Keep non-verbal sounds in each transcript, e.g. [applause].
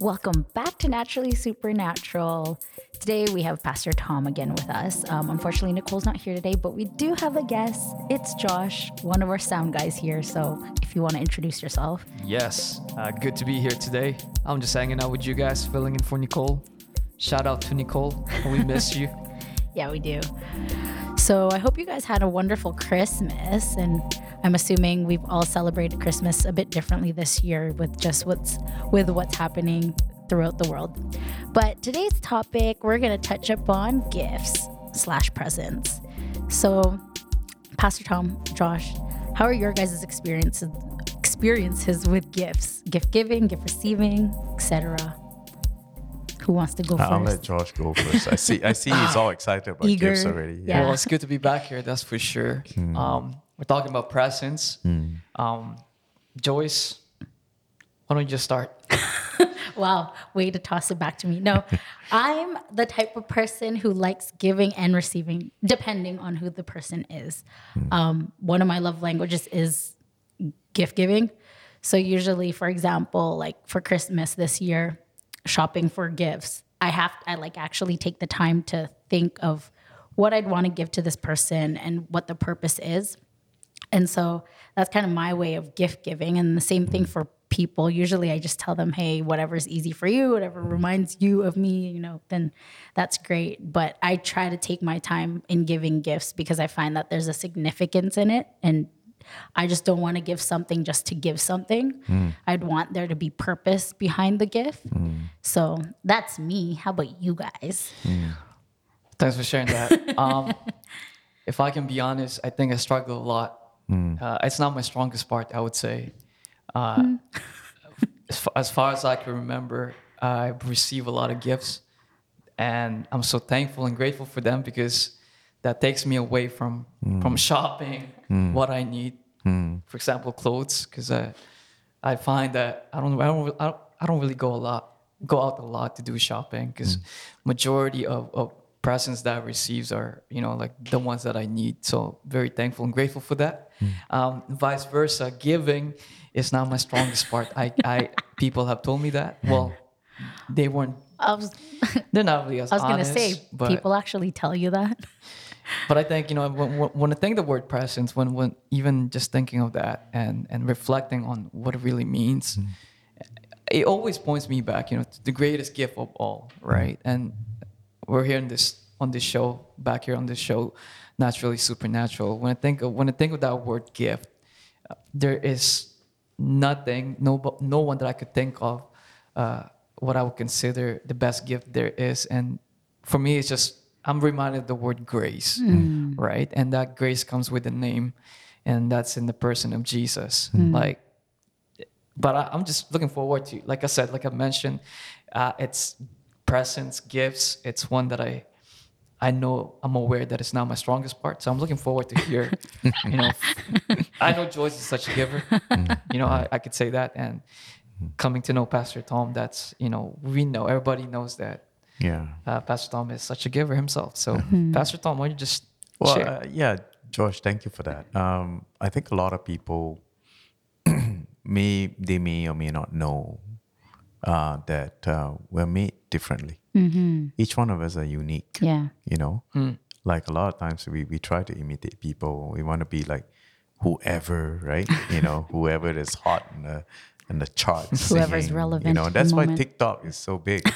Welcome back to Naturally Supernatural. Today we have Pastor Tom again with us. Um, unfortunately, Nicole's not here today, but we do have a guest. It's Josh, one of our sound guys here. So if you want to introduce yourself, Yes, uh, good to be here today. I'm just hanging out with you guys, filling in for Nicole. Shout out to Nicole. We miss you. [laughs] yeah, we do. So I hope you guys had a wonderful Christmas, and I'm assuming we've all celebrated Christmas a bit differently this year with just what's with what's happening throughout the world. But today's topic, we're gonna touch upon gifts slash presents. So, Pastor Tom, Josh, how are your guys' experiences experiences with gifts, gift giving, gift receiving, etc. Who wants to go I'll let? Josh go first. I see. I see. He's [laughs] all excited about Eager. gifts already. Yeah. Well, it's good to be back here, that's for sure. Um, we're talking about presents. Um, Joyce, why don't you just start? [laughs] Wow, way to toss it back to me. No, [laughs] I'm the type of person who likes giving and receiving, depending on who the person is. Um, one of my love languages is gift giving. So, usually, for example, like for Christmas this year, shopping for gifts, I have, I like actually take the time to think of what I'd want to give to this person and what the purpose is. And so that's kind of my way of gift giving. And the same thing for people. Usually I just tell them, hey, whatever's easy for you, whatever reminds you of me, you know, then that's great. But I try to take my time in giving gifts because I find that there's a significance in it. And I just don't want to give something just to give something. Hmm. I'd want there to be purpose behind the gift. Hmm. So that's me. How about you guys? Hmm. Thanks for sharing that. [laughs] Um, if I can be honest, I think I struggle a lot. Mm. Uh, it's not my strongest part, I would say. Uh, [laughs] as, fa- as far as I can remember, I receive a lot of gifts, and I'm so thankful and grateful for them because that takes me away from mm. from shopping mm. what I need. For example, clothes, because I I find that I don't I don't I don't, I don't really go a lot go out a lot to do shopping because majority of, of presents that I receive are you know like the ones that I need. So very thankful and grateful for that. Hmm. Um, vice versa, giving is not my strongest part. I, I [laughs] people have told me that. Hmm. Well, they weren't. I was, [laughs] They're not really as I was going to say, but, people actually tell you that. [laughs] but I think you know when, when- when I think the word presence, when when even just thinking of that and and reflecting on what it really means, hmm. it always points me back, you know, to the greatest gift of all, right? And we're here in this on this show, back here on this show, naturally supernatural. When I think of when I think of that word gift, uh, there is nothing, no no one that I could think of uh, what I would consider the best gift there is, and for me, it's just I'm reminded of the word grace, right? And that grace comes with a name, and that's in the person of Jesus. Like but I, I'm just looking forward to, like I said, like I mentioned, uh, it's presents, gifts. It's one that I, I know I'm aware that it's not my strongest part. So I'm looking forward to hear, [laughs] you know, I know Joyce is such a giver. you know, I, I could say that. And coming to know Pastor Tom, that's, you know, we know, everybody knows that Yeah. uh, Pastor Tom is such a giver himself. So Pastor Tom, why don't you just Well, share? uh, yeah, Josh, thank you for that. Um, I think a lot of people [clears throat] may they may or may not know uh, that uh, we're made differently. Each one of us are unique. Yeah. You know, like a lot of times we we try to imitate people. We want to be like whoever, right? [laughs] you know, whoever is hot in the in the charts. Whoever's singing, relevant You know, that's why moment. TikTok is so big. [laughs]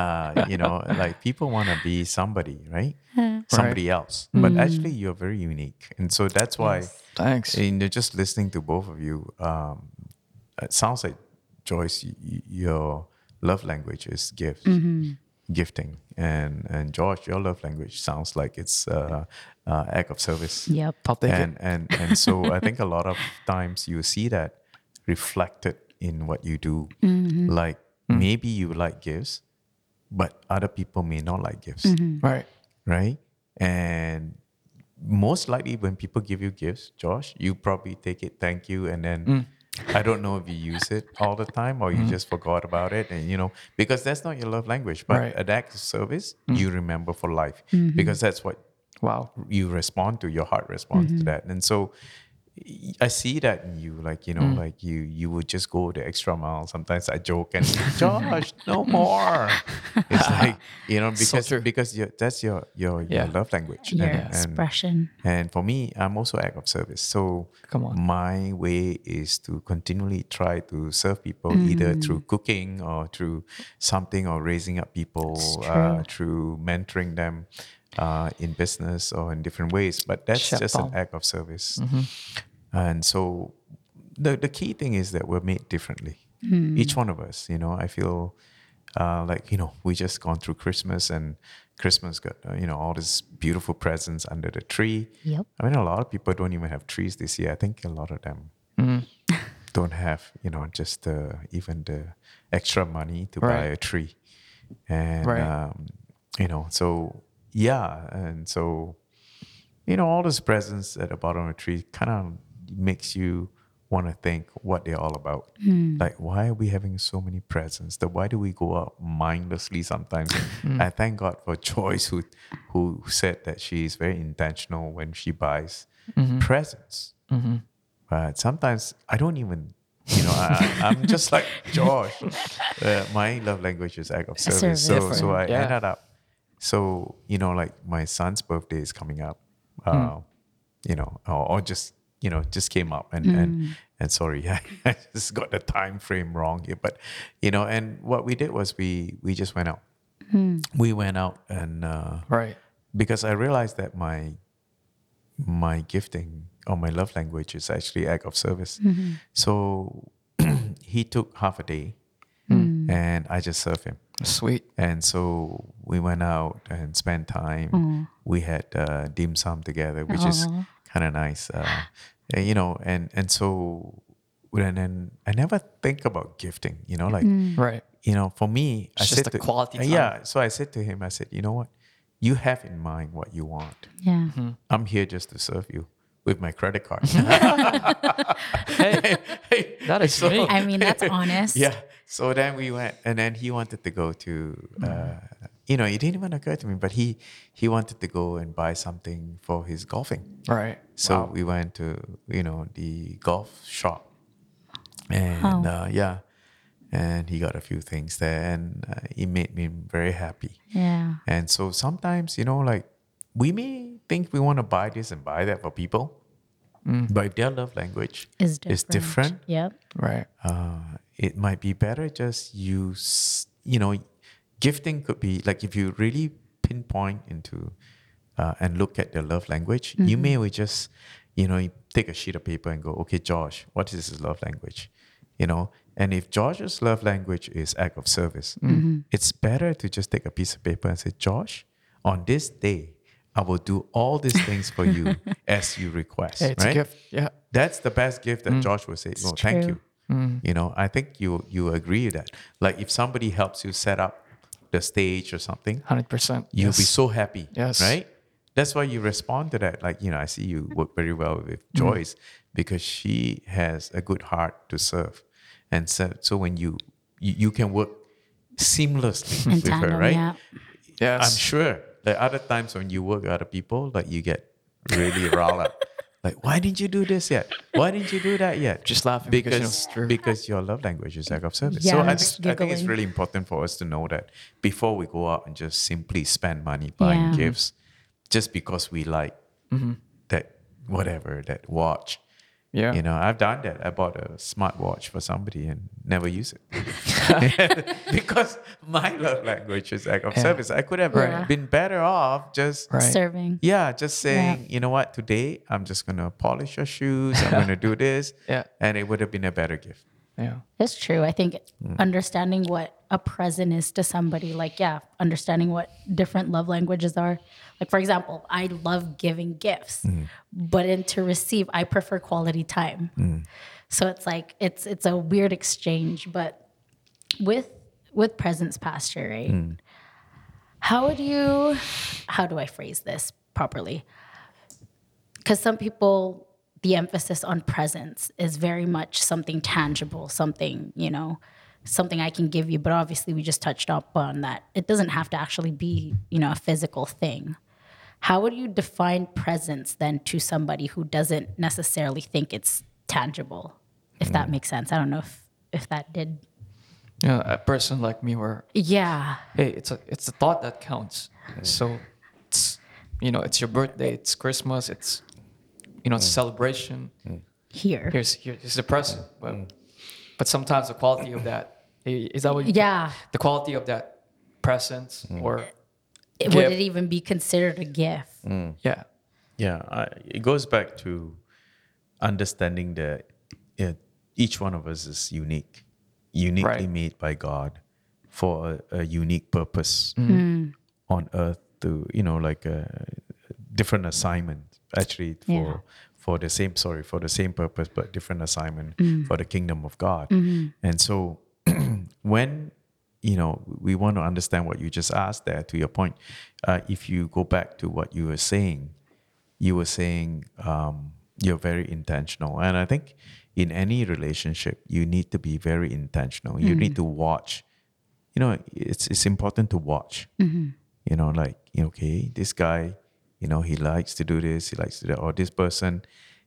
Uh, you know, like people want to be somebody, [laughs] right? Somebody else. But actually, you're very unique, and so that's why. Thanks. And you're just listening to both of you. Um, it sounds like Joyce, y- y- your love language is gift, mm-hmm. gifting, and and George, your love language sounds like it's uh, uh, act of service. Yep. I'll take and, it. and and so I think a lot of [laughs] times you see that reflected in what you do. Mm-hmm. Like mm. maybe you like gifts, but other people may not like gifts mm-hmm. Right. right? And most likely, when people give you gifts, Josh, you probably take it, thank you, and then mm. I don't know if you use it all the time or you mm-hmm. just forgot about it, and you know because that's not your love language. But Right. an act of service, mm. you remember for life mm-hmm. because that's what Wow. you respond to. Your heart responds to mm-hmm. that, and so I see that in you, like you know, Mm. like you you would just go the extra mile. Sometimes I joke and [laughs] Josh, no more. It's [laughs] like you know because true. because that's your your, Yeah. your love language. Your and, and, expression. and for me, I'm also act of service. So Come on. my way is to continually try to serve people either through cooking or through something or raising up people uh, through mentoring them uh, in business or in different ways. But that's just an act of service. And so the the key thing is that we're made differently. Each one of us, you know, I feel uh, like you know we just gone through Christmas and Christmas got uh, you know all these beautiful presents under the tree. Yep. I mean, a lot of people don't even have trees this year. I think a lot of them [laughs] don't have, you know, just uh, even the extra money to buy a tree, and Right. um, you know, so yeah, and so you know, all those presents at the bottom of the tree kind of makes you want to think what they're all about. Hmm. Like, why are we having so many presents? That why do we go out mindlessly sometimes? Hmm. I thank God for Joyce who who said that she is very intentional when she buys mm-hmm. presents. Mm-hmm. But sometimes I don't even. You know, I, I- I'm just like [laughs] Josh. Uh, my love language is act of service. Service. So, so I Yeah. ended up so you know, like my son's birthday is coming up, uh, you know, or, or just you know, just came up, and and and sorry, [laughs] I just got the time frame wrong here, but you know, and what we did was we we just went out. We went out and uh, Right. because I realized that my my gifting or my love language is actually act of service. So [clears throat] he took half a day, and I just served him. Sweet. And so we went out and spent time. We had uh, dim sum together, which is kind of nice. Uh, you know, and and so and then I never think about gifting. You know, like Right. you know, for me, I It's said just a to, quality time. Yeah. So I said to him, I said, you know what, you have in mind what you want. Yeah. I'm here just to serve you with my credit card. Hey, [laughs] hey, that is So- me. I mean, that's honest. Yeah. So then we went, and then he wanted to go to, uh, you know, it didn't even occur to me, but he he wanted to go and buy something for his golfing. Right. So Wow. we went to, you know, the golf shop, and Wow. uh, yeah, and he got a few things there, and uh, it made me very happy. Yeah. And so sometimes, you know, like we may think we want to buy this and buy that for people, but if their love language Is different. is different, Yep. Right. uh, it might be better just use you know gifting could be like if you really pinpoint into uh, and look at their love language you may well just you know take a sheet of paper and go okay josh what is his love language? You know? And if josh's love language is act of service it's better to just take a piece of paper and say josh on this day i will do all these things for you [laughs] as you request Hey, it's right a gift. Yeah. that's the best gift that Josh would say. No, thank true. you. Mm. You know, I think you you agree with that. Like if somebody helps you set up the stage or something, Hundred percent. you'll be so happy. Yes. Right? That's why you respond to that. Like, you know, I see you work very well with mm. Joyce because she has a good heart to serve. And so so when you you, you can work seamlessly with her, right? yeah. Yes. I'm sure there are other times when you work with other people, like you get really [laughs] riled up. Like, why didn't you do this yet? Why didn't you do that yet? Just laughing because, you know because it's true. because your love language is act of service. Yeah, so I'm just think I think it's really important for us to know that before we go out and just simply spend money buying Yeah. gifts, just because we like mm-hmm. that whatever that watch. Yeah. You know, I've done that. I bought a smartwatch for somebody and never use it. [laughs] [laughs] because my love language is act of Yeah. service. I could have Right. been better off just Right. Serving. yeah, just saying, you know what, today I'm just gonna polish your shoes, I'm [laughs] gonna do this. Yeah. And it would have been a better gift. Yeah. It's true. I think Mm. understanding what a present is to somebody, like, yeah, understanding what different love languages are. Like, for example, I love giving gifts, Mm. but in to receive, I prefer quality time. Mm. So it's like it's it's a weird exchange. But with with presence pastor, right? Mm. How would you how do I phrase this properly? Because some people the emphasis on presence is very much something tangible, something, you know, something I can give you. But obviously, we just touched up on that. It doesn't have to actually be, you know, a physical thing. how would you define presence then to somebody who doesn't necessarily think it's tangible? If that mm. makes sense. I don't know if if that did. You know, a person like me where Yeah. hey, it's a it's a thought that counts. So it's you know, it's your birthday, it's Christmas, it's you know, it's a mm. celebration. Mm. Here. Here's here's the present. Mm. But but sometimes the quality of that is that what you Yeah. the quality of that presence or Would it even be considered a gift? yeah. Yeah, I, it goes back to understanding that it, uh, each one of us is unique, uniquely Right. made by God for a, a unique purpose mm-hmm. Mm. on earth to, you know, like a different assignment actually for Yeah. for the same sorry for the same purpose but different assignment Mm. for the kingdom of God. Mm-hmm. And so [clears throat] when you know we want to understand what you just asked there to your point uh, if you go back to what you were saying you were saying um, you're very intentional and i think in any relationship you need to be very intentional you need to watch you know it's it's important to watch you know like okay this guy you know he likes to do this he likes to do that. Or this person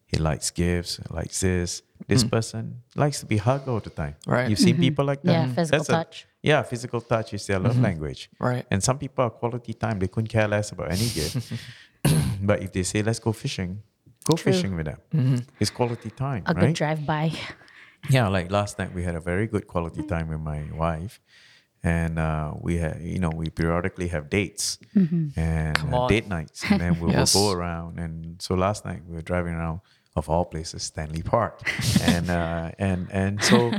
he likes gifts likes this. This hmm. person likes to be hugged all the time. Right. you've seen mm-hmm. people like that? Yeah, physical That's a- touch. yeah physical touch is their love mm-hmm. language. Right. and some people are quality time they couldn't care less about any gift. [laughs] But if they say let's go fishing go True. fishing with them. Mm-hmm. It's quality time A right good drive by. yeah, like last night we had a very good quality time with my wife, and uh, we had you know we periodically have dates and Come uh, date nights, and then we [laughs] Yes. will go around. And so last night we were driving around of all places Stanley Park, [laughs] and uh, and and so,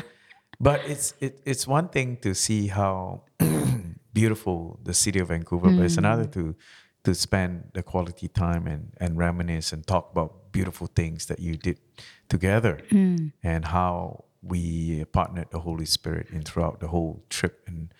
but it's it, it's one thing to see how [clears throat] beautiful the city of Vancouver, but it's another to to spend the quality time and and reminisce and talk about beautiful things that you did together and how we partnered the Holy Spirit in throughout the whole trip and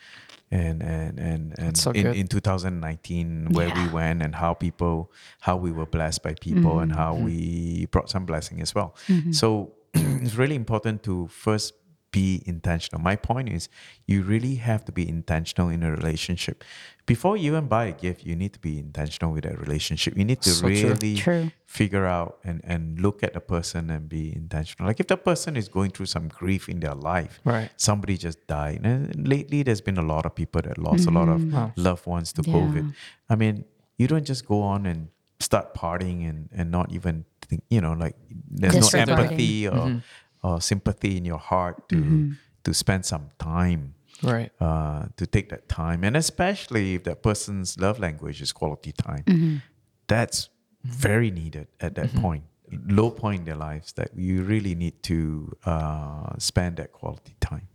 and and and, and so in, good. in 2019 where we went and how people how we were blessed by people and how mm-hmm. we brought some blessing as well. Mm-hmm. So [clears throat] it's really important to first be intentional. My point is you really have to be intentional in a relationship before you even buy a gift you need to be intentional with that relationship you need to So really True. figure out and, and look at the person and be intentional. Like if the person is going through some grief in their life, Right. somebody just died. And lately, there's been a lot of people that lost a lot of mm-hmm. loved ones to Yeah. COVID. I mean, you don't just go on and start partying and, and not even think, you know, like there's no empathy or, mm-hmm. or sympathy in your heart to mm-hmm. to spend some time Right. uh, to take that time, and especially if that person's love language is quality time, that's very needed at that point, low point in their lives that you really need to uh, spend that quality time.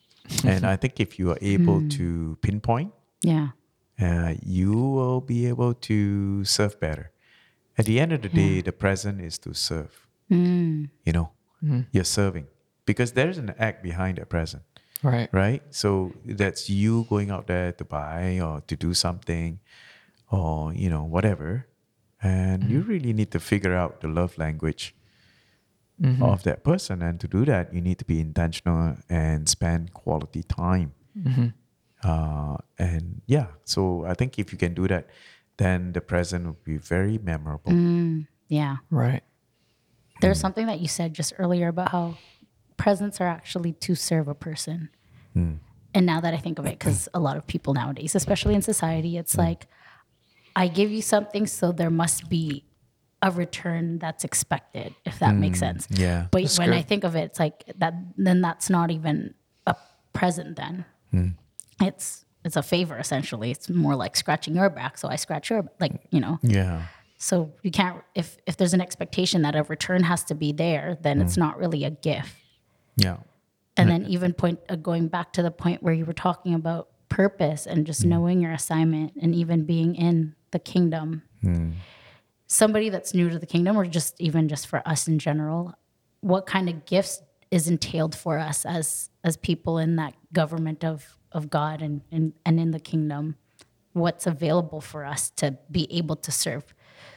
[laughs] and I think if you are able to pinpoint, Yeah. uh, you will be able to serve better. At the end of the day, the present is to serve. You know, you're serving because there's an act behind the present Right. right? So that's you going out there to buy or to do something or, you know, whatever. And you mm-hmm. really need to figure out the love language mm-hmm. of that person. And to do that, you need to be intentional and spend quality time. Mm-hmm. Uh, and yeah, so I think if you can do that, then the present will be very memorable. Mm, yeah. Right. There's mm. something that you said just earlier about how presents are actually to serve a person. Hmm. And now that I think of it, because a lot of people nowadays, especially in society, it's hmm. like, I give you something, so there must be a return that's expected, if that makes hmm. sense. yeah. But That's when I think of it, it's like that, then that's not even a present then. It's, it's a favor essentially. It's more like scratching your back, so I scratch your like you know. Yeah. So you can't if if there's an expectation that a return has to be there, then it's not really a gift. Yeah. And then even point uh, going back to the point where you were talking about purpose and just mm. knowing your assignment and even being in the kingdom. Mm. Somebody that's new to the kingdom or just even just for us in general, what kind of gifts is entailed for us as as people in that government of of God and and, and in the kingdom? What's available for us to be able to serve?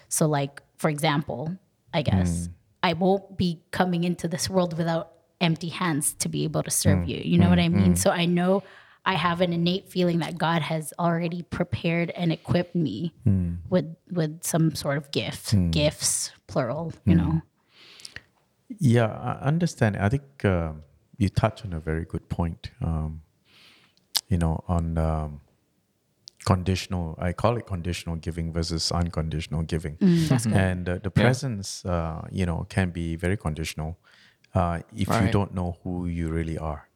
So like for example, I guess mm. I won't be coming into this world without empty hands to be able to serve you. You know what I mean? So I know I have an innate feeling that God has already prepared and equipped me with with some sort of gift, gifts, plural. You know. Yeah, I understand. I think um, you touch on a very good point. Um, you know, on um, conditional, I call it conditional giving versus unconditional giving. And uh, the presence, uh, you know, can be very conditional uh, if you don't know who you really are.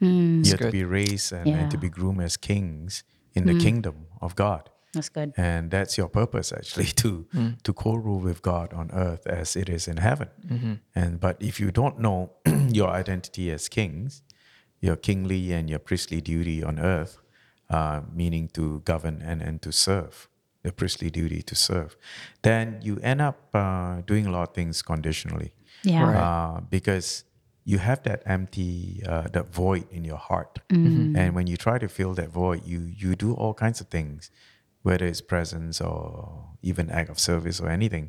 You have to be raised and, and to be groomed as kings in the kingdom of God. That's good. and that's your purpose actually to to co-rule with god on earth as it is in heaven. And but if you don't know [clears throat] your identity as kings your kingly and your priestly duty on earth uh, meaning to govern and, and to serve the priestly duty to serve then you end up uh, doing a lot of things conditionally Yeah. Right. uh, because you have that empty uh, that void in your heart. Mm-hmm. And when you try to fill that void you you do all kinds of things whether it's presence or even act of service or anything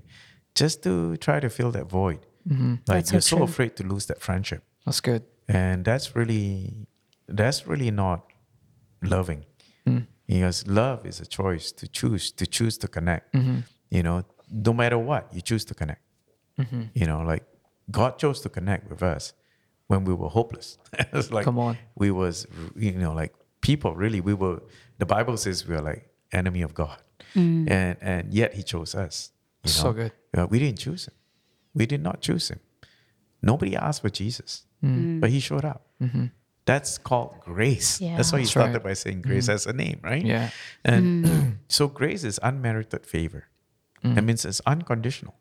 just to try to fill that void. Mm-hmm. Like That's so you're so true. afraid to lose that friendship. That's good. and that's really that's really not loving. Mm. Because love is a choice to choose to choose to connect. Mm-hmm. You know no matter what you choose to connect. You know like god chose to connect with us when we were hopeless. [laughs] It's like Come on. we was you know like people really we were the bible says we are like enemy of god. Mm. And and yet he chose us you know? So good. Uh, we didn't choose him. We did not choose him. Nobody asked for jesus mm. Mm. but he showed up. Mm-hmm. That's called grace. That's why he That's started right. by saying grace as a name right? Yeah. and [clears throat] so grace is unmerited favor. That means it's unconditional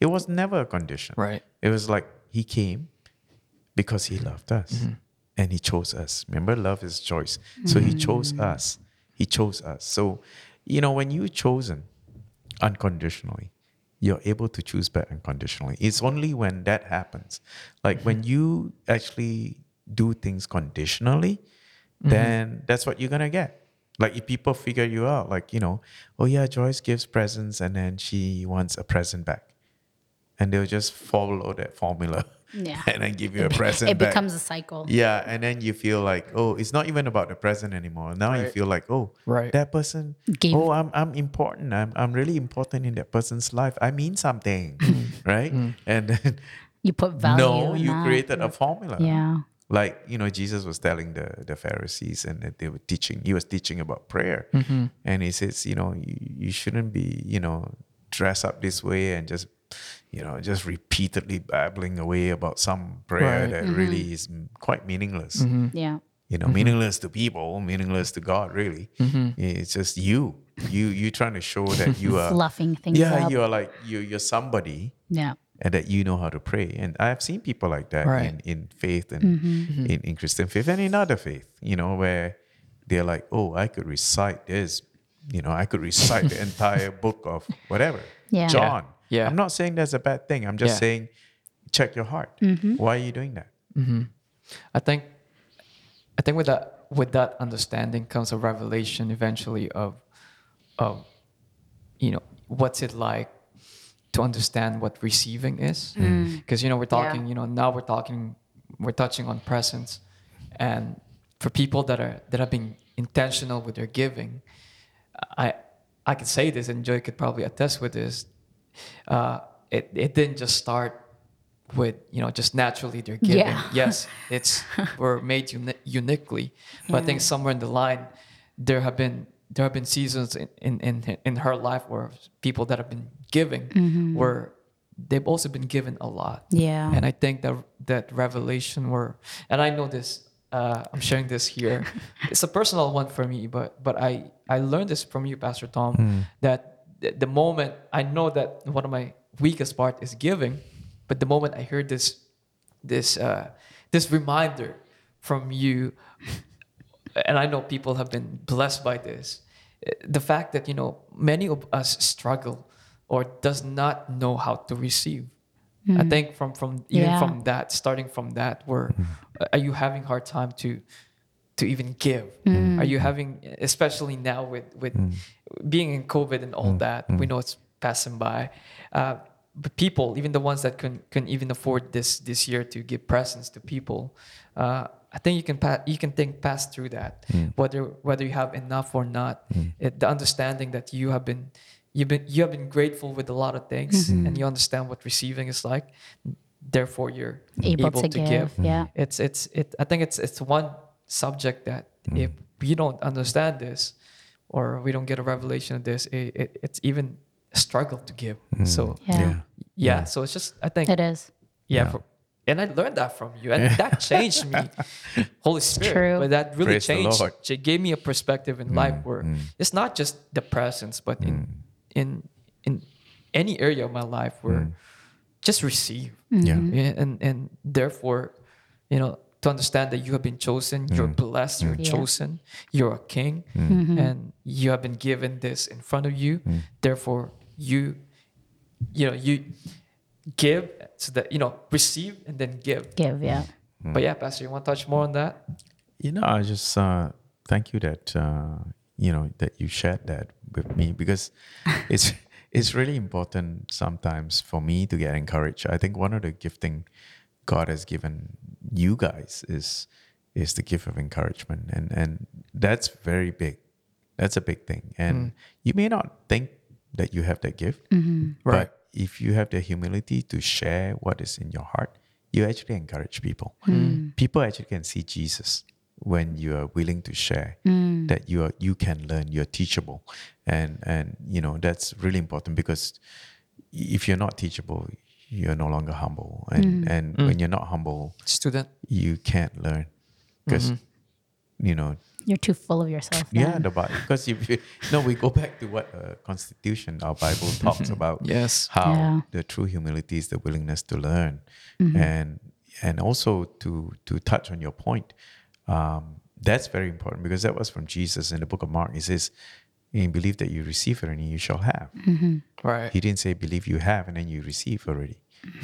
it was never a condition Right. it was like he came because he loved us mm-hmm. and he chose us. Remember, love is choice. So he mm-hmm. chose us. He chose us. So, you know, when you're chosen unconditionally, you're able to choose back unconditionally. It's only when that happens, like when mm-hmm. you actually do things conditionally, then that's what you're gonna get. Like if people figure you out, like, you know, oh yeah, Joyce gives presents and then she wants a present back and they'll just follow that formula Yeah. [laughs] and then give you a present It back. becomes a cycle. yeah and then you feel like oh it's not even about the present anymore now you feel like oh Right. that person Gave- oh I'm, I'm important I'm, I'm really important in that person's life i mean something mm. [laughs] right mm. and [laughs] then You put value. no you that. created a formula Yeah. like you know jesus was telling the the pharisees and that they were teaching he was teaching about prayer mm-hmm. and he says you know you, you shouldn't be you know dress up this way and just you know just repeatedly babbling away about some prayer Right. that mm-hmm. really is quite meaningless mm-hmm. Yeah. you know mm-hmm. meaningless to people meaningless to god really it's just you you you trying to show that you [laughs] are Fluffing things yeah up. you're like you you're somebody Yeah. and that you know how to pray. And I've seen people like that Right. in, in faith and Mm-hmm. in, in Christian faith and in other faith, you know, where they're like, oh, I could recite this, you know, I could recite the [laughs] entire book of whatever, Yeah. John. Yeah. I'm not saying that's a bad thing. I'm just Yeah. saying, check your heart. Mm-hmm. Why are you doing that? Mm-hmm. I think I think with that with that understanding comes a revelation eventually of of you know what's it like to understand what receiving is mm. Mm. because you know we're talking you know now we're talking we're touching on presence and for people that are that have been intentional with their giving I I could say this and Joy could probably attest with this uh, it, it didn't just start with you know just naturally they're giving. Yeah. [laughs] yes it's we're made uni- uniquely. But i think somewhere in the line there have been there have been seasons in in in, in her life where people that have been giving were they've also been given a lot. Yeah. and i think that that revelation were and i know this uh, i'm sharing this here. [laughs] It's a personal one for me but but i i learned this from you pastor tom that the, the moment i know that one of my weakest part is giving but the moment i heard this this uh, this reminder from you and I know people have been blessed by this. The fact that you know many of us struggle or does not know how to receive. I think from from even Yeah. from that, starting from that, where uh, are you having hard time to to even give? Mm. Are you having, especially now with with mm. being in COVID and all mm. that, we know it's passing by. Uh, but people, even the ones that can can even afford this this year to give presents to people, uh, I think you can pa- you can think past through that whether whether you have enough or not. It, the understanding that you have been you've been you have been grateful with a lot of things mm-hmm. and you understand what receiving is like. Therefore, you're Able, able, to, to, give. give. Yeah. It's it's it. I think it's it's one subject that mm. if we don't understand this, or we don't get a revelation of this, it, it, it's even a struggle to give. Mm. So Yeah. Yeah. yeah, so it's just I think It is. yeah, Yeah. for- and I learned that from you, and that changed me. [laughs] Holy Spirit, true. but that really Praise the changed. Lord. It gave me a perspective in mm, life where it's not just the presence, but in in in any area of my life where just receive, mm-hmm. Yeah. Yeah, and and therefore, you know, to understand that you have been chosen, mm. you're blessed, you're mm. Yeah. chosen, you're a king, mm. mm-hmm. and you have been given this in front of you. Therefore, you, you know, you give so that you know receive and then give. Give. Yeah. But yeah, Pastor, you want to touch more on that? You know, I just uh, thank you that uh, you know that you shared that with me because [laughs] it's it's really important sometimes for me to get encouraged. I think one of the gifting God has given you guys is is the gift of encouragement, and and that's very big. That's a big thing, and mm. you may not think that you have that gift, mm-hmm. Right. but if you have the humility to share what is in your heart, you actually encourage people. Mm. Mm. People actually can see Jesus when you are willing to share that you are you can learn, you're teachable. And and you know, that's really important because if you're not teachable, you're no longer humble. And and when you're not humble, Student. you can't learn. Because you know, You're too full of yourself. yeah, the Bible. Because if you, [laughs] no, we go back to what uh, Constitution, our Bible talks about. Yes. how Yeah. the true humility is the willingness to learn, Mm-hmm. and and also to to touch on your point. Um, that's very important because that was from Jesus in the book of Mark. He says, "You believe that you receive it, and you shall have." Mm-hmm. Right. He didn't say believe you have and then you receive already.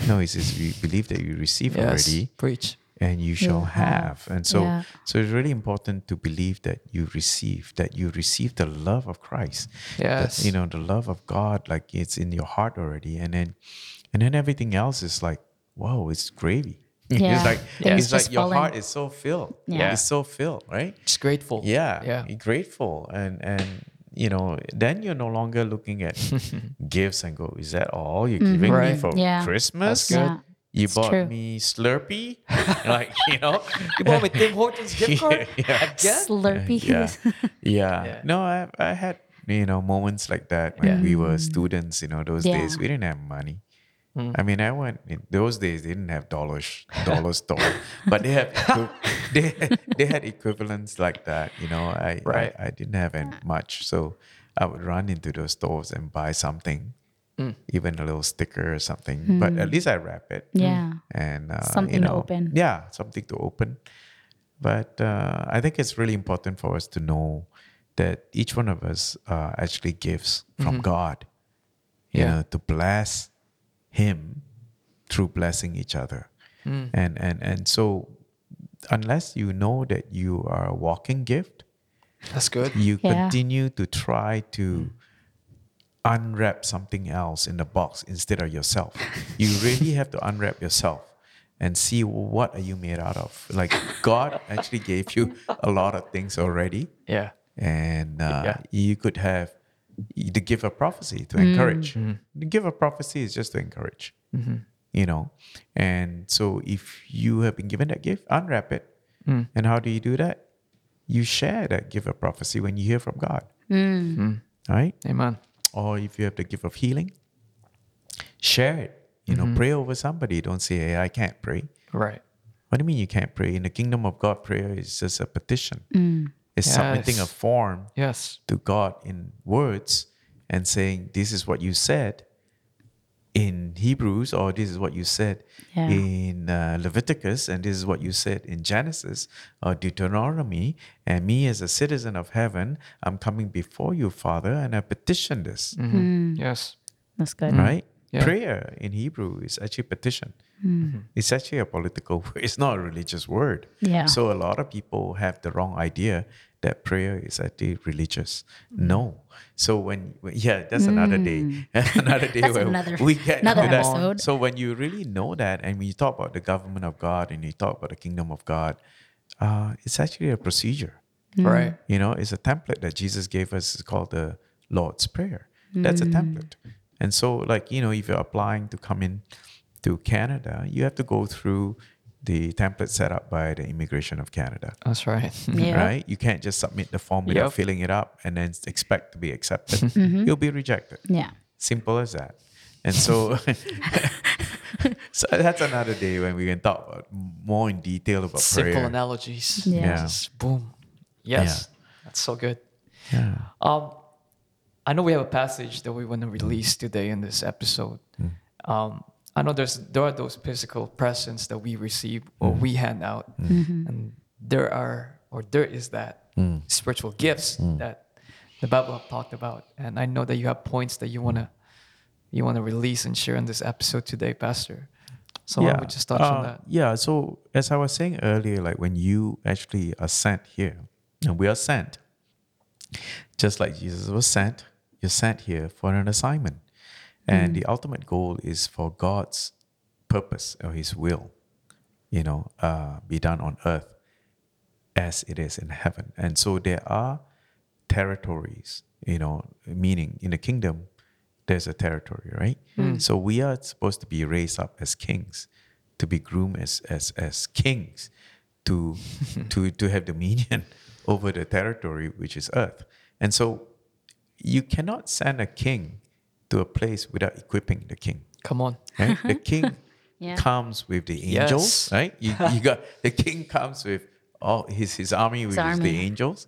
No, he says you believe that you receive yes. already Preach. and you shall have. have. And so Yeah. so it's really important to believe that you receive, that you receive the love of Christ. That, Yes. you know, the love of God, like it's in your heart already. And then and then everything else is like, whoa, it's gravy. [laughs] Yeah. it's like Things it's like your fall in. heart is so filled. Yeah. It's so filled, right? Just grateful. Yeah, Yeah. you're grateful, and and you know, then you're no longer looking at [laughs] gifts and go, is that all you're giving me for Mm-hmm. Yeah. Christmas? That's good. Yeah. You It's bought true. me Slurpee, [laughs] like you know. You bought me [laughs] Tim Hortons gift card Yeah. again? Slurpee. yeah, yeah. Yeah. No, I I had you know moments like that when we were Mm. students. You know, those Yeah. days we didn't have money. I mean, I went in those days. They didn't have dollars, [laughs] dollar store, but they had [laughs] they had, they had equivalents like that. You know, I Right. I, I didn't have any much, so I would run into those stores and buy something, even a little sticker or something. But at least I wrap it Yeah. and uh, Something you to open. Yeah, something to open. But uh, I think it's really important for us to know that each one of us uh, actually gives from God. You Yeah. know, to bless Him through blessing each other, and and and so unless you know that you are a walking gift, That's good. you Yeah. continue to try to unwrap something else in the box instead of yourself. [laughs] You really have to unwrap yourself and see what are you made out of. Like God actually gave you a lot of things already, Yeah. and uh, Yeah. you could have the gift of prophecy to encourage. The gift of prophecy is just to encourage. Mm-hmm. You know, and so if you have been given that gift, unwrap it. Mm. And how do you do that? You share that gift of prophecy when you hear from God. Mm. Mm. Right? Amen. Or if you have the gift of healing, share it. You know, mm-hmm. pray over somebody. Don't say, hey, I can't pray. Right. What do you mean you can't pray? In the kingdom of God, prayer is just a petition. It's submitting a form Yes. to God in words and saying, This is what you said in Hebrews, or this is what you said Yeah. in uh, Leviticus, and this is what you said in Genesis or Deuteronomy. And me, as a citizen of heaven, I'm coming before you, Father, and I petition this, Yes. That's good. right? Yeah. Prayer in Hebrew is actually petition. Mm-hmm. It's actually a political [laughs] word. It's not a religious word. Yeah. So a lot of people have the wrong idea that prayer is actually religious. Mm-hmm. No. So when, when- yeah, that's another day. Mm. [laughs] another day where another- we get another into that. So when you really know that, and when you talk about the government of God and you talk about the kingdom of God, uh, it's actually a procedure. Mm. Right. You know, it's a template that Jesus gave us. It's called the Lord's Prayer. That's a mm. template. And so, like, you know, if you're applying to come in to Canada, you have to go through the template set up by the Immigration of Canada. That's right. [laughs] Yeah. Right? You can't just submit the form without Yep. filling it up and then expect to be accepted. [laughs] You'll be rejected. Yeah. Simple as that. And so, [laughs] so that's another day when we can talk about more in detail about Simple prayer. analogies. Yeah. Just boom. Yes. That's so good. Yeah. Um, I know we have a passage that we want to release today in this episode. Hmm. Um, I know there's there are those physical presents that we receive or hmm. we hand out, hmm. mm-hmm. and there are or there is that spiritual gifts that the Bible have talked about. And I know that you have points that you wanna you wanna release and share in this episode today, Pastor. So why don't we just touch on Uh, that? Yeah. So as I was saying earlier, like when you actually are sent here, and we are sent, just like Jesus was sent, you're sent here for an assignment, and the ultimate goal is for God's purpose or His will, you know, uh, be done on earth as it is in heaven. And so there are territories, you know, meaning in the kingdom, there's a territory, right? So we are supposed to be raised up as kings, to be groomed as as as kings, to [laughs] to to have dominion [laughs] over the territory which is earth. And so you cannot send a king to a place without equipping the king Come on. right? The [laughs] king Yeah. comes with the angels, Yes. right? You, you got the king comes with all his his army, which is army. the angels.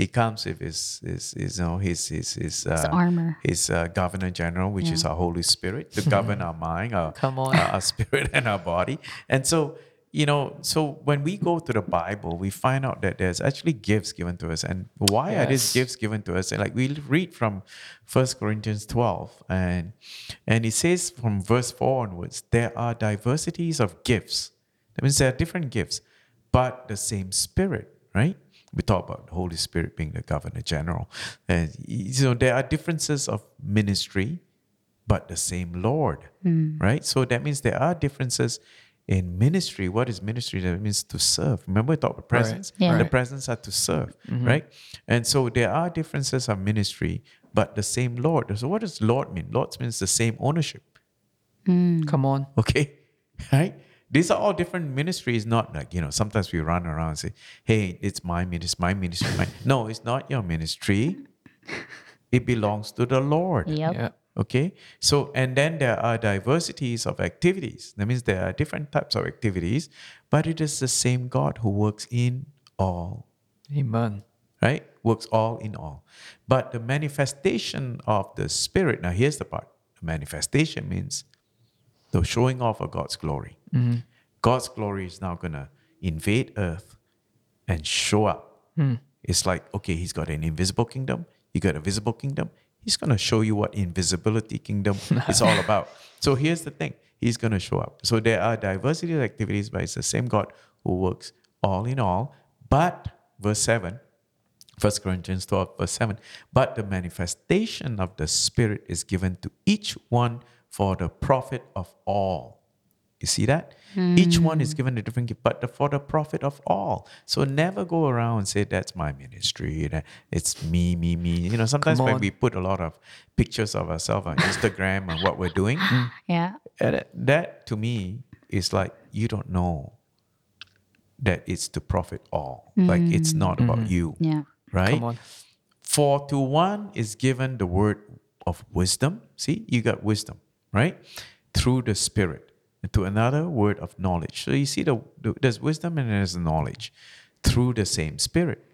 He comes with his his, his you know his his his, uh, armor. his uh, governor general, which is our Holy Spirit, to [laughs] govern our mind, our Come on. our, our spirit and our body. And so you know, so when we go to the Bible, we find out that there's actually gifts given to us. And why are these gifts given to us? And like we read from First Corinthians 12, and and it says from verse 4 onwards, there are diversities of gifts. That means there are different gifts, but the same spirit, right? We talk about the Holy Spirit being the governor general. And you know, there are differences of ministry, but the same Lord, hmm. right? So that means there are differences in ministry. What is ministry? That means to serve. Remember, we talked about presence. Yeah. The presence are to serve, mm-hmm. right? And so there are differences of ministry, but the same Lord. So what does Lord mean? Lord means the same ownership. Mm. Come on. Okay, [laughs] right? These are all different ministries. Not like you know. Sometimes we run around and say, "Hey, it's my ministry, my ministry." My... No, it's not your ministry. [laughs] It belongs to the Lord. Yep. Yeah. Okay. So, and then there are diversities of activities. That means there are different types of activities, but it is the same God who works in all, Amen. right? Works all in all. But the manifestation of the Spirit, now here's the part the manifestation means the showing off of God's glory. Mm-hmm. God's glory is now going to invade earth and show up. Hmm. It's like, okay, he's got an invisible kingdom, he got a visible kingdom. He's going to show you what invisibility kingdom [laughs] is all about. So here's the thing He's going to show up. So there are diversity of activities, but it's the same God who works all in all. But, verse 7, 1 Corinthians 12, verse 7. But the manifestation of the Spirit is given to each one for the profit of all. You see that? Each one is hmm. given a different gift, but the, for the profit of all. So never go around and say, that's my ministry. That it's me, me, me. You know, sometimes when we put a lot of pictures of ourselves on Instagram and what we're doing, [gasps] Yeah. that- that to me is like you don't know that it's to profit all. Like it's not hmm. about mm-hmm. you Yeah. right? Come on. For to one is given the word of wisdom. See, you got wisdom, right? Through the Spirit. To another, word of knowledge. So you see, the, the- there's wisdom and there's knowledge through the same Spirit.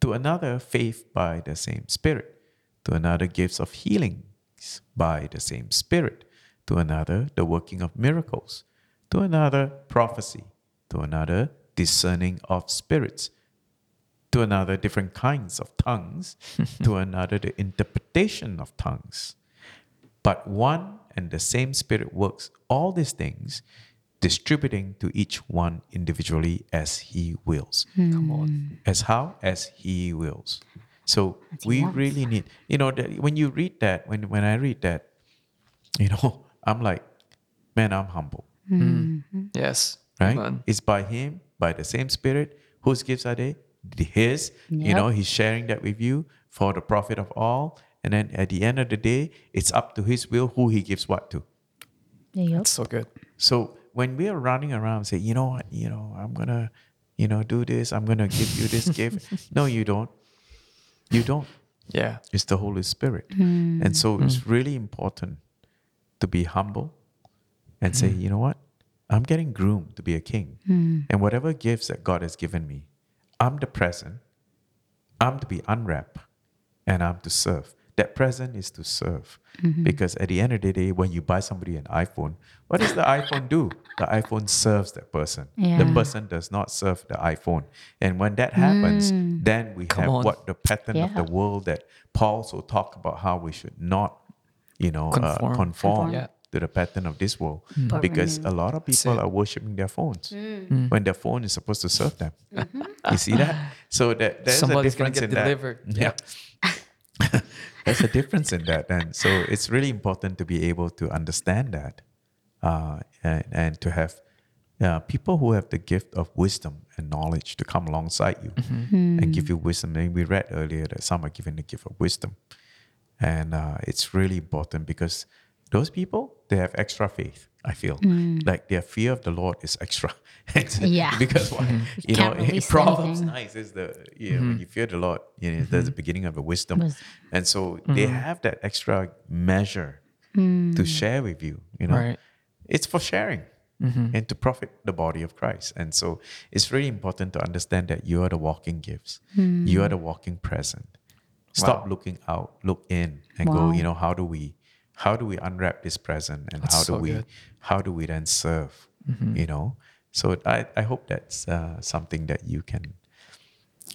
To another, faith by the same Spirit. To another, gifts of healings by the same Spirit. To another, the working of miracles. To another, prophecy. To another, discerning of spirits to another different kinds of tongues, [laughs] to another the interpretation of tongues. But one and the same Spirit works all these things, distributing to each one individually as He wills. Come on. As how? As He wills. So we wants. really need, you know, that when you read that, when when I read that, you know, [laughs] I'm like, man, I'm humble mm-hmm. mm. Yes. right? Amen. It's by Him, by the same Spirit, Whose gifts are they? His. You know, he's sharing that with you for the profit of all. And then at the end of the day, it's up to his will who he gives what to. Yep. It's so good. So when we are running around say, you know what, you know, I'm gonna, you know, do this, I'm gonna give you this gift. [laughs] No, you don't. You don't. Yeah. It's the Holy Spirit. Hmm. And so hmm. it's really important to be humble and say, hmm. you know what? I'm getting groomed to be a king. And whatever gifts that God has given me, I'm the present. I'm to be unwrapped and I'm to serve. That present is to serve. Mm-hmm. Because at the end of the day, when you buy somebody an iPhone, what does the iPhone do? The iPhone serves that person. The person does not serve the iPhone. And when that happens, mm. then we Come have on. what the pattern of the world that Paul also talked about how we should not, you know, uh, Conform. Uh, conform Yeah. to the pattern of this world. Mm. But Because renew. a lot of people are worshiping their phones mm. mm. when their phone is supposed to serve them. Mm-hmm. You see that? So that there's Somebody's a gonna difference get in that. delivered. Yeah. [laughs] There's a difference in that. And so it's really important to be able to understand that uh, and, and to have uh, people who have the gift of wisdom and knowledge to come alongside you and give you wisdom. And we read earlier that some are given the gift of wisdom. And uh, it's really important because those people, they have extra faith, I feel. Mm. Like their fear of the Lord is extra. [laughs] Yeah. because what, mm-hmm. you know, can't release Proverbs anything. 9 is the, you know, when mm-hmm. you fear the Lord, you know, there's the mm-hmm. beginning of the wisdom. Wisdom. And so they have that extra measure to mm. share with you, you know. Right. It's for sharing and to profit the body of Christ. And so it's really important to understand that you are the walking gifts. You mm. are the walking present. Stop Wow. looking out, look in and Wow. go, you know, how do we how do we unwrap this present and That's how do so we good. how do we then serve? You know? So I, I hope that's uh, something that you can,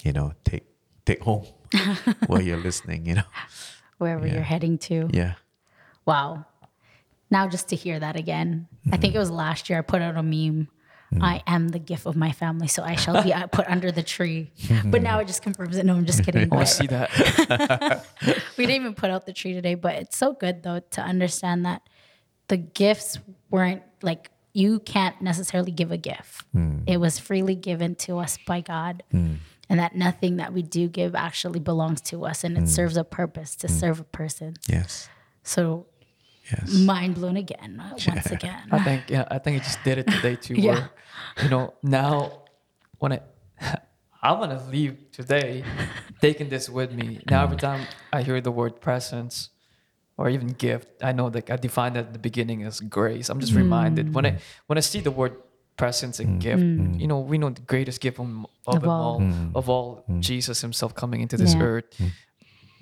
you know, take take home [laughs] while you're listening, you know. Wherever Yeah. you're heading to. Yeah. Wow. Now just to hear that again. I think it was last year I put out a meme. Mm. I am the gift of my family, so I shall be uh, put under the tree. [laughs] But now it just confirms it. No, I'm just kidding. [laughs] Oh, I see that. [laughs] we didn't even put out the tree today, but it's so good though to understand that the gifts weren't like you can't necessarily give a gift. Mm. It was freely given to us by God. Mm. And that nothing that we do give actually belongs to us and it serves a purpose to serve a person. Yes. So Yes. mind blown again, uh, [laughs] once again. I think yeah, I think it just did it today too. [laughs] Yeah. Where, you know, now when I [laughs] I'm gonna leave today, taking this with me. Now every time I hear the word presence or even gift, I know that I defined that at the beginning as grace. I'm just reminded when I mm. when I see the word presence and mm. gift, mm. you know, we know the greatest gift of, of, Of them all. all, of all, Jesus Himself coming into this Yeah. earth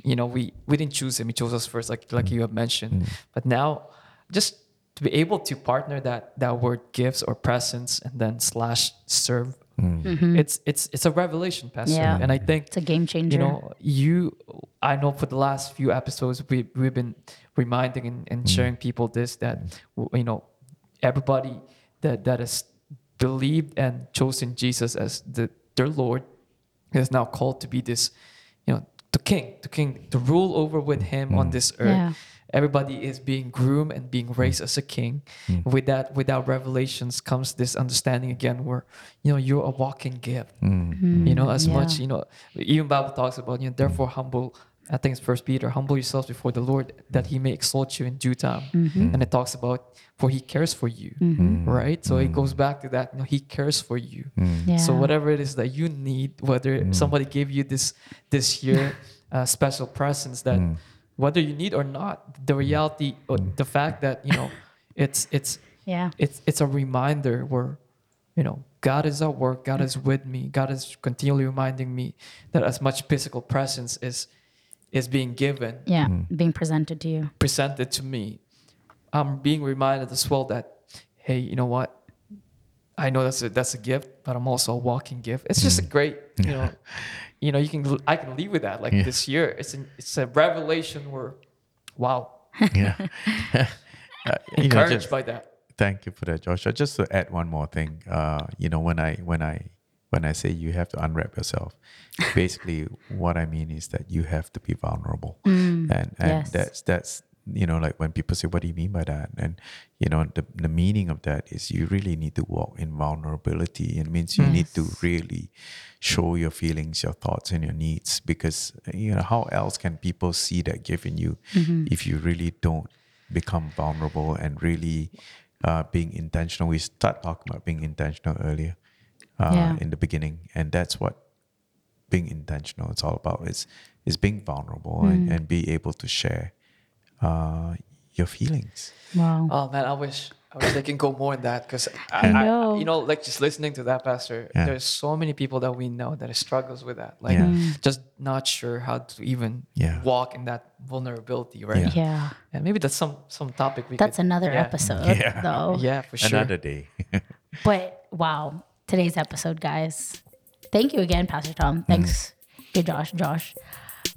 you know we we didn't choose him. He chose us first like like mm. you have mentioned. Mm. But now just to be able to partner that that word gifts or presence and then slash serve mm. mm-hmm. it's it's it's a revelation pastor. Yeah. and i think It's a game changer. you know you i know for the last few episodes we, we've been reminding and, and sharing people this that w- you know everybody that that has believed and chosen jesus as the their lord is now called to be this you know the king the king to rule over with him on mm. this earth. Yeah. everybody is being groomed and being mm. raised as a king. Mm. With that without revelations comes this understanding again where you know you're a walking gift. You know as yeah. much you know even bible talks about you know therefore humble i think it's first peter humble yourselves before the lord that he may exalt you in due time. Mm-hmm. Mm-hmm. And it talks about for he cares for you mm-hmm. right? So it mm. goes back to that you know he cares for you. Mm. Yeah. so whatever it is that you need whether mm. somebody gave you this this year [laughs] uh, special presents that whether you need or not the reality or the fact that you know [coughs] it's it's Yeah. it's it's a reminder where you know god is at work god is with me god is continually reminding me that as much physical presence is is being given Yeah. Being presented to you. presented to me i'm being reminded as well that hey you know what i know that's a that's a gift but i'm also a walking gift it's just a great you know you know you can i can leave with that like Yeah. this year it's an, it's a revelation where wow [laughs] Yeah. [laughs] Uh, you know, encouraged just- by that Thank you for that, Joshua. Just to add one more thing, uh, you know, when I when I when I say you have to unwrap yourself, basically what I mean is that you have to be vulnerable, and and Mm, yes. that's that's you know, like when people say, "What do you mean by that?" and you know, the the meaning of that is you really need to walk in vulnerability. It means you need to really show your feelings, your thoughts, and your needs. Because you know, how else can people see that gift in you if you really don't become vulnerable and really uh, being intentional? We start talking about being intentional earlier uh, Yeah. in the beginning, and that's what being intentional it's all about is is being vulnerable and, and be able to share uh, your feelings Wow. Oh man, I wish I wish they can go more in that because I know. you know, like just listening to that, Pastor. Yeah. There's so many people that we know that struggles with that, like Yeah. Mm. just not sure how to even Yeah. walk in that vulnerability, right? Yeah. Yeah. And maybe that's some some topic we. That's could, another yeah. episode, Yeah. though. Yeah, for sure. another day [laughs] But wow, today's episode, guys. Thank you again, Pastor Tom. Thanks, mm. to Josh, Josh.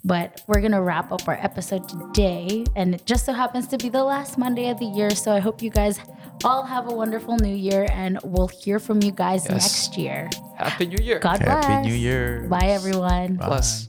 But we're gonna wrap up our episode today, and it just so happens to be the last Monday of the year. So I hope you guys all have a wonderful New Year, and we'll hear from you guys Yes. next year. Happy New Year. God bless. happy new year Bye, everyone. Bless.